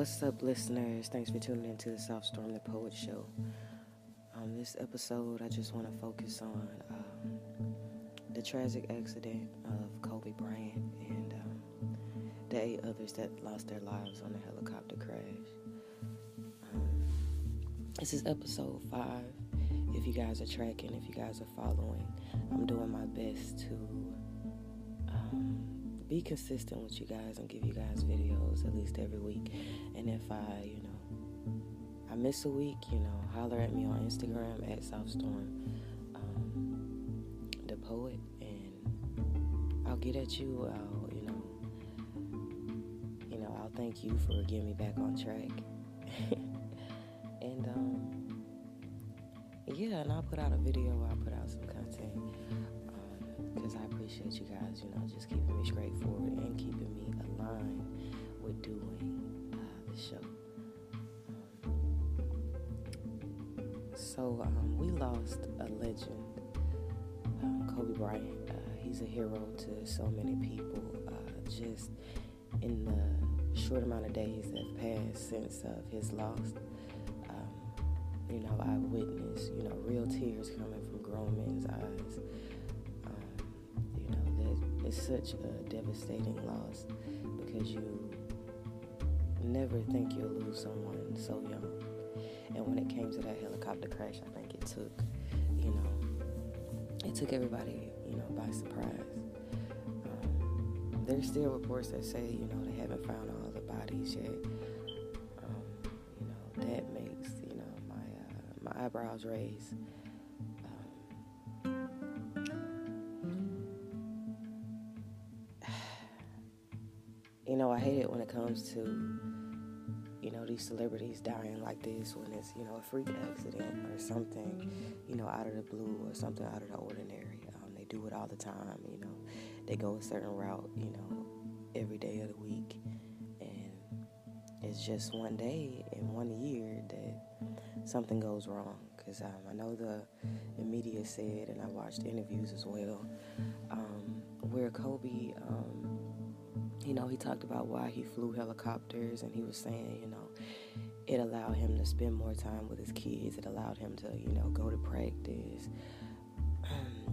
What's up, listeners? Thanks for tuning in to the Soft Storm the Poet Show. Um, this episode, I just want to focus on um, the tragic accident of Kobe Bryant and um, the eight others that lost their lives on the helicopter crash. Um, this is episode five. If you guys are tracking, if you guys are following, I'm doing my best to be consistent with you guys and give you guys videos at least every week. And if I, you know, I miss a week, you know, holler at me on Instagram at Softstorm, um, the poet, and I'll get at you. I'll, you know, you know, I'll thank you for getting me back on track. and um, yeah, and I'll put out a video. I'll put out some content because I appreciate you guys, you know, just keeping me straightforward and keeping me aligned with doing uh, the show. so um, we lost a legend, um, Kobe Bryant. Uh, he's a hero to so many people. Uh, just in the short amount of days that have passed since of his loss, um, you know, I witnessed, you know, real tears coming from grown men's eyes is such a devastating loss because you never think you'll lose someone so young. And when it came to that helicopter crash, I think it took, you know, it took everybody, you know, by surprise. Um, there's still reports that say, you know, they haven't found all the bodies yet. Um, you know, that makes, you know, my uh, my eyebrows raise. It when it comes to, you know, these celebrities dying like this when it's, you know, a freak accident or something, you know, out of the blue or something out of the ordinary. Um, they do it all the time, you know. They go a certain route, you know, every day of the week. And it's just one day in one year that something goes wrong. Because um, I know the, the media said, and I watched interviews as well, um, where Kobe um, you know, he talked about why he flew helicopters, and he was saying, you know, it allowed him to spend more time with his kids. It allowed him to, you know, go to practice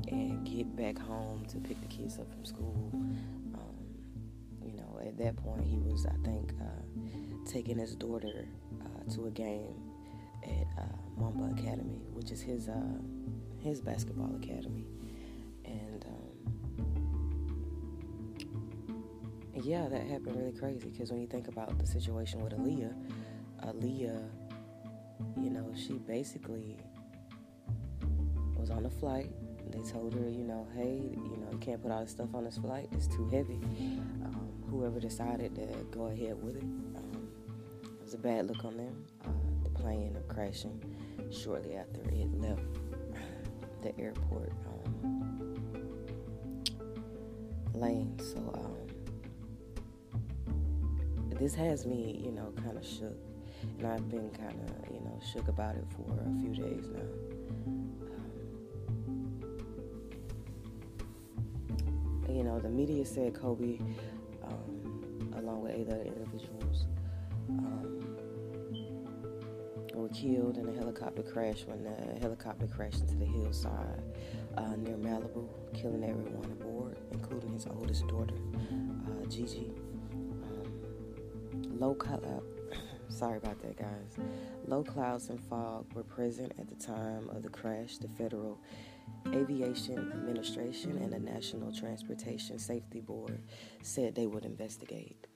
and get back home to pick the kids up from school. Um, you know, at that point, he was, I think, uh, taking his daughter uh, to a game at uh, Mamba Academy, which is his uh, his basketball academy. Yeah, that happened really crazy because when you think about the situation with Aaliyah, Aaliyah, you know, she basically was on a flight. They told her, you know, hey, you know, you can't put all this stuff on this flight; it's too heavy. Um, whoever decided to go ahead with it, um, it was a bad look on them. Uh, the plane ended up crashing shortly after it left the airport um, lane. So. This has me, you know, kind of shook. And I've been kind of, you know, shook about it for a few days now. Um, you know, the media said Kobe, um, along with eight other individuals, um, were killed in a helicopter crash when the helicopter crashed into the hillside uh, near Malibu, killing everyone aboard, including his oldest daughter, uh, Gigi low cloud. Sorry about that, guys. Low clouds and fog were present at the time of the crash. The Federal Aviation Administration and the National Transportation Safety Board said they would investigate.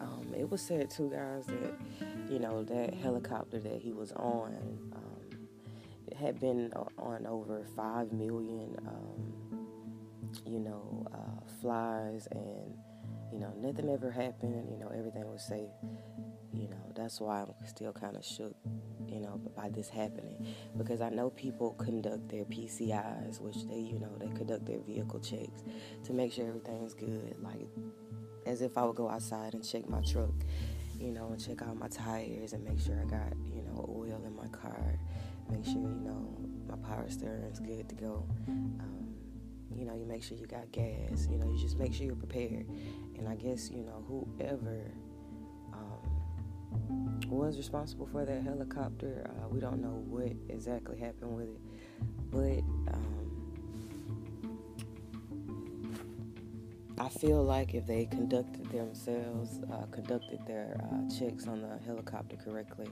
Um, it was said too, guys, that you know that helicopter that he was on um, had been on over five million. Um, you know, uh, flies and, you know, nothing ever happened. You know, everything was safe. You know, that's why I'm still kind of shook, you know, by this happening. Because I know people conduct their PCIs, which they, you know, they conduct their vehicle checks to make sure everything's good. Like, as if I would go outside and check my truck, you know, and check out my tires and make sure I got, you know, oil in my car. Make sure, you know, my power steering's good to go. Um, you know, you make sure you got gas. You know, you just make sure you're prepared. And I guess you know whoever um, was responsible for that helicopter, uh, we don't know what exactly happened with it, but. Um, I feel like if they conducted themselves, uh, conducted their uh, checks on the helicopter correctly,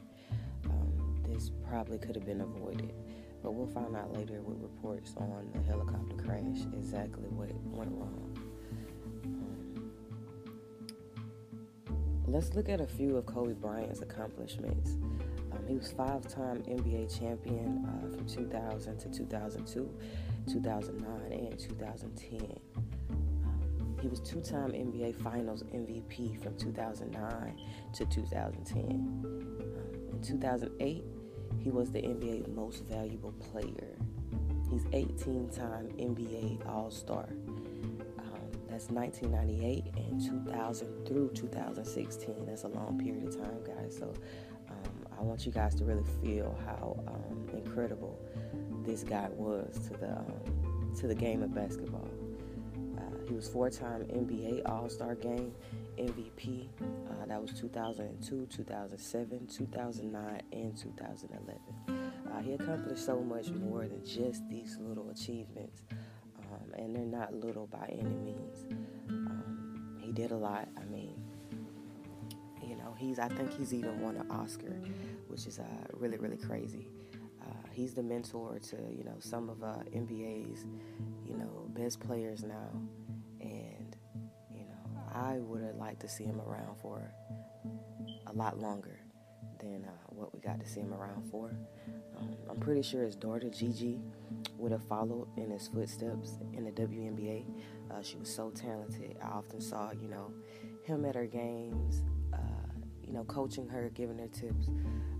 um, this probably could have been avoided. But we'll find out later with reports on the helicopter crash exactly what went wrong. Um, let's look at a few of Kobe Bryant's accomplishments. Um, he was five-time NBA champion uh, from 2000 to 2002, 2009, and 2010. He was two time NBA Finals MVP from 2009 to 2010. Um, in 2008, he was the NBA Most Valuable Player. He's 18 time NBA All Star. Um, that's 1998 and 2000 through 2016. That's a long period of time, guys. So um, I want you guys to really feel how um, incredible this guy was to the um, to the game of basketball. He was four-time NBA All-Star Game MVP. Uh, that was 2002, 2007, 2009, and 2011. Uh, he accomplished so much more than just these little achievements, um, and they're not little by any means. Um, he did a lot. I mean, you know, he's. I think he's even won an Oscar, which is uh, really, really crazy. Uh, he's the mentor to you know some of uh, NBA's you know best players now. I would have liked to see him around for a lot longer than uh, what we got to see him around for. Um, I'm pretty sure his daughter Gigi would have followed in his footsteps in the WNBA. Uh, she was so talented. I often saw, you know, him at her games, uh, you know, coaching her, giving her tips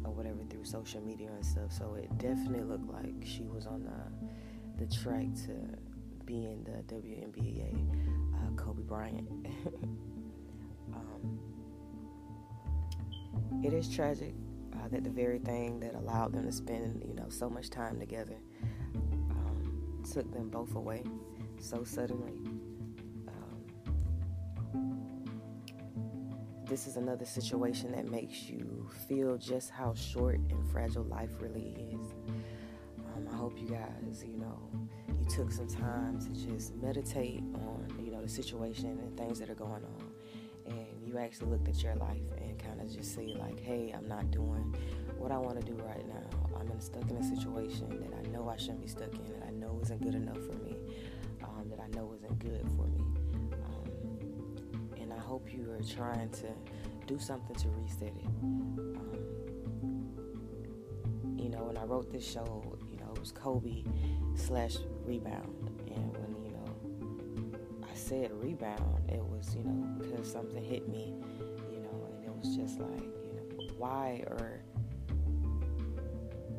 or whatever through social media and stuff. So it definitely looked like she was on the, the track to being the WNBA uh, Kobe Bryant. um, it is tragic uh, that the very thing that allowed them to spend, you know, so much time together um, took them both away so suddenly. Um, this is another situation that makes you feel just how short and fragile life really is. Um, I hope you guys, you know, you took some time to just meditate on, the situation and things that are going on. And you actually looked at your life and kind of just say, like, hey, I'm not doing what I want to do right now. I'm in, stuck in a situation that I know I shouldn't be stuck in, that I know isn't good enough for me, um, that I know isn't good for me. Um, and I hope you are trying to do something to reset it. Um, you know, when I wrote this show, you know, it was Kobe slash rebound. Said rebound, it was, you know, because something hit me, you know, and it was just like, you know, why are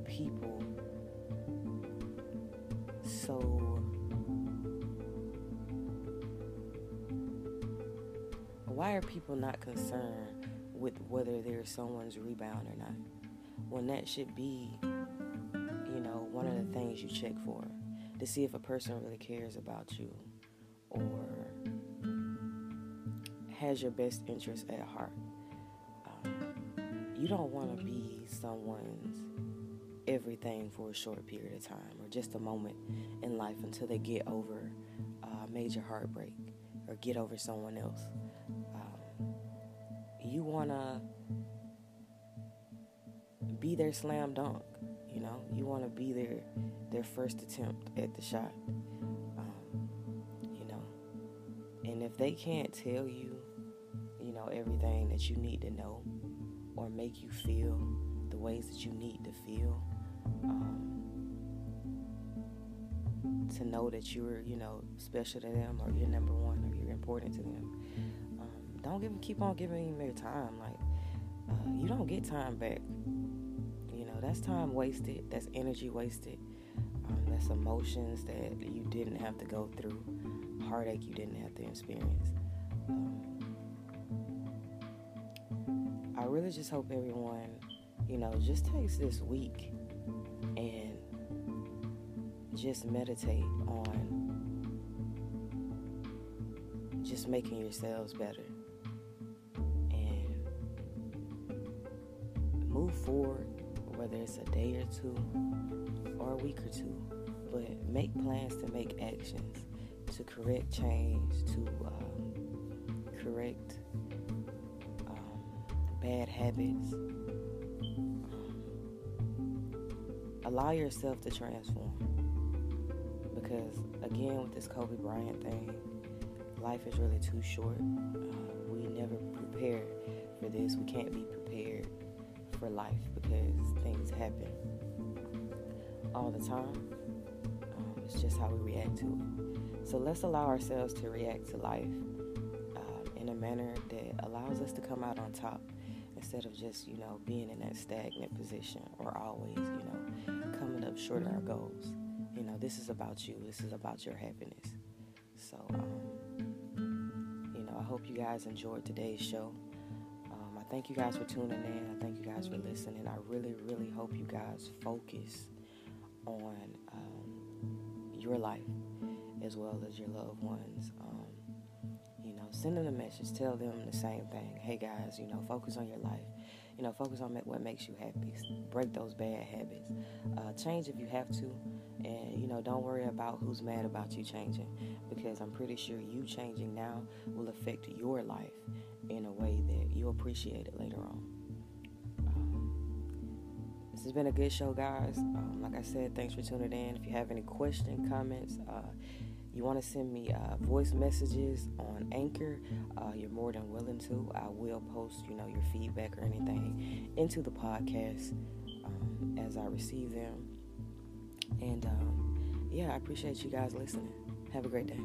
people so why are people not concerned with whether they're someone's rebound or not? When that should be you know one of the things you check for to see if a person really cares about you or has your best interest at heart. Um, you don't want to be someone's everything for a short period of time or just a moment in life until they get over a major heartbreak or get over someone else. Um, you want to be their slam dunk. You know, you want to be their their first attempt at the shot. Um, you know, and if they can't tell you, you know, everything that you need to know, or make you feel the ways that you need to feel, um, to know that you're, you know, special to them, or you're number one, or you're important to them. Um, don't give, keep on giving them their time. Like, uh, you don't get time back You know, that's time wasted. That's energy wasted. Um, that's emotions that you didn't have to go through, heartache you didn't have to experience. Um, really just hope everyone, you know, just takes this week and just meditate on just making yourselves better. And move forward, whether it's a day or two or a week or two, but make plans to make actions to correct change, to um, correct bad habits. allow yourself to transform. Because, again, with this Kobe Bryant thing, life is really too short. Uh, we never prepare for this. We can't be prepared for life because things happen all the time. Um, it's just how we react to it. So let's allow ourselves to react to life uh, in a manner that allows us to come out on top instead of just, you know, being in that stagnant position or always, you know, coming up short of our goals. You know, this is about you. This is about your happiness. So, um, you know, I hope you guys enjoyed today's show. Um, I thank you guys for tuning in. I thank you guys for listening. I really, really hope you guys focus on um, your life as well as your loved ones. Send them a message. Tell them the same thing. Hey guys, you know, focus on your life. You know, focus on what makes you happy. Break those bad habits. Uh, change if you have to, and you know, don't worry about who's mad about you changing, because I'm pretty sure you changing now will affect your life in a way that you'll appreciate it later on. Um, this has been a good show, guys. Um, like I said, thanks for tuning in. If you have any questions, comments, uh, you want to send me uh, voice messages on Anchor, uh, you're more than willing to. I will post, you know, your feedback or anything into the podcast um, as I receive them. And um, yeah, I appreciate you guys listening. Have a great day.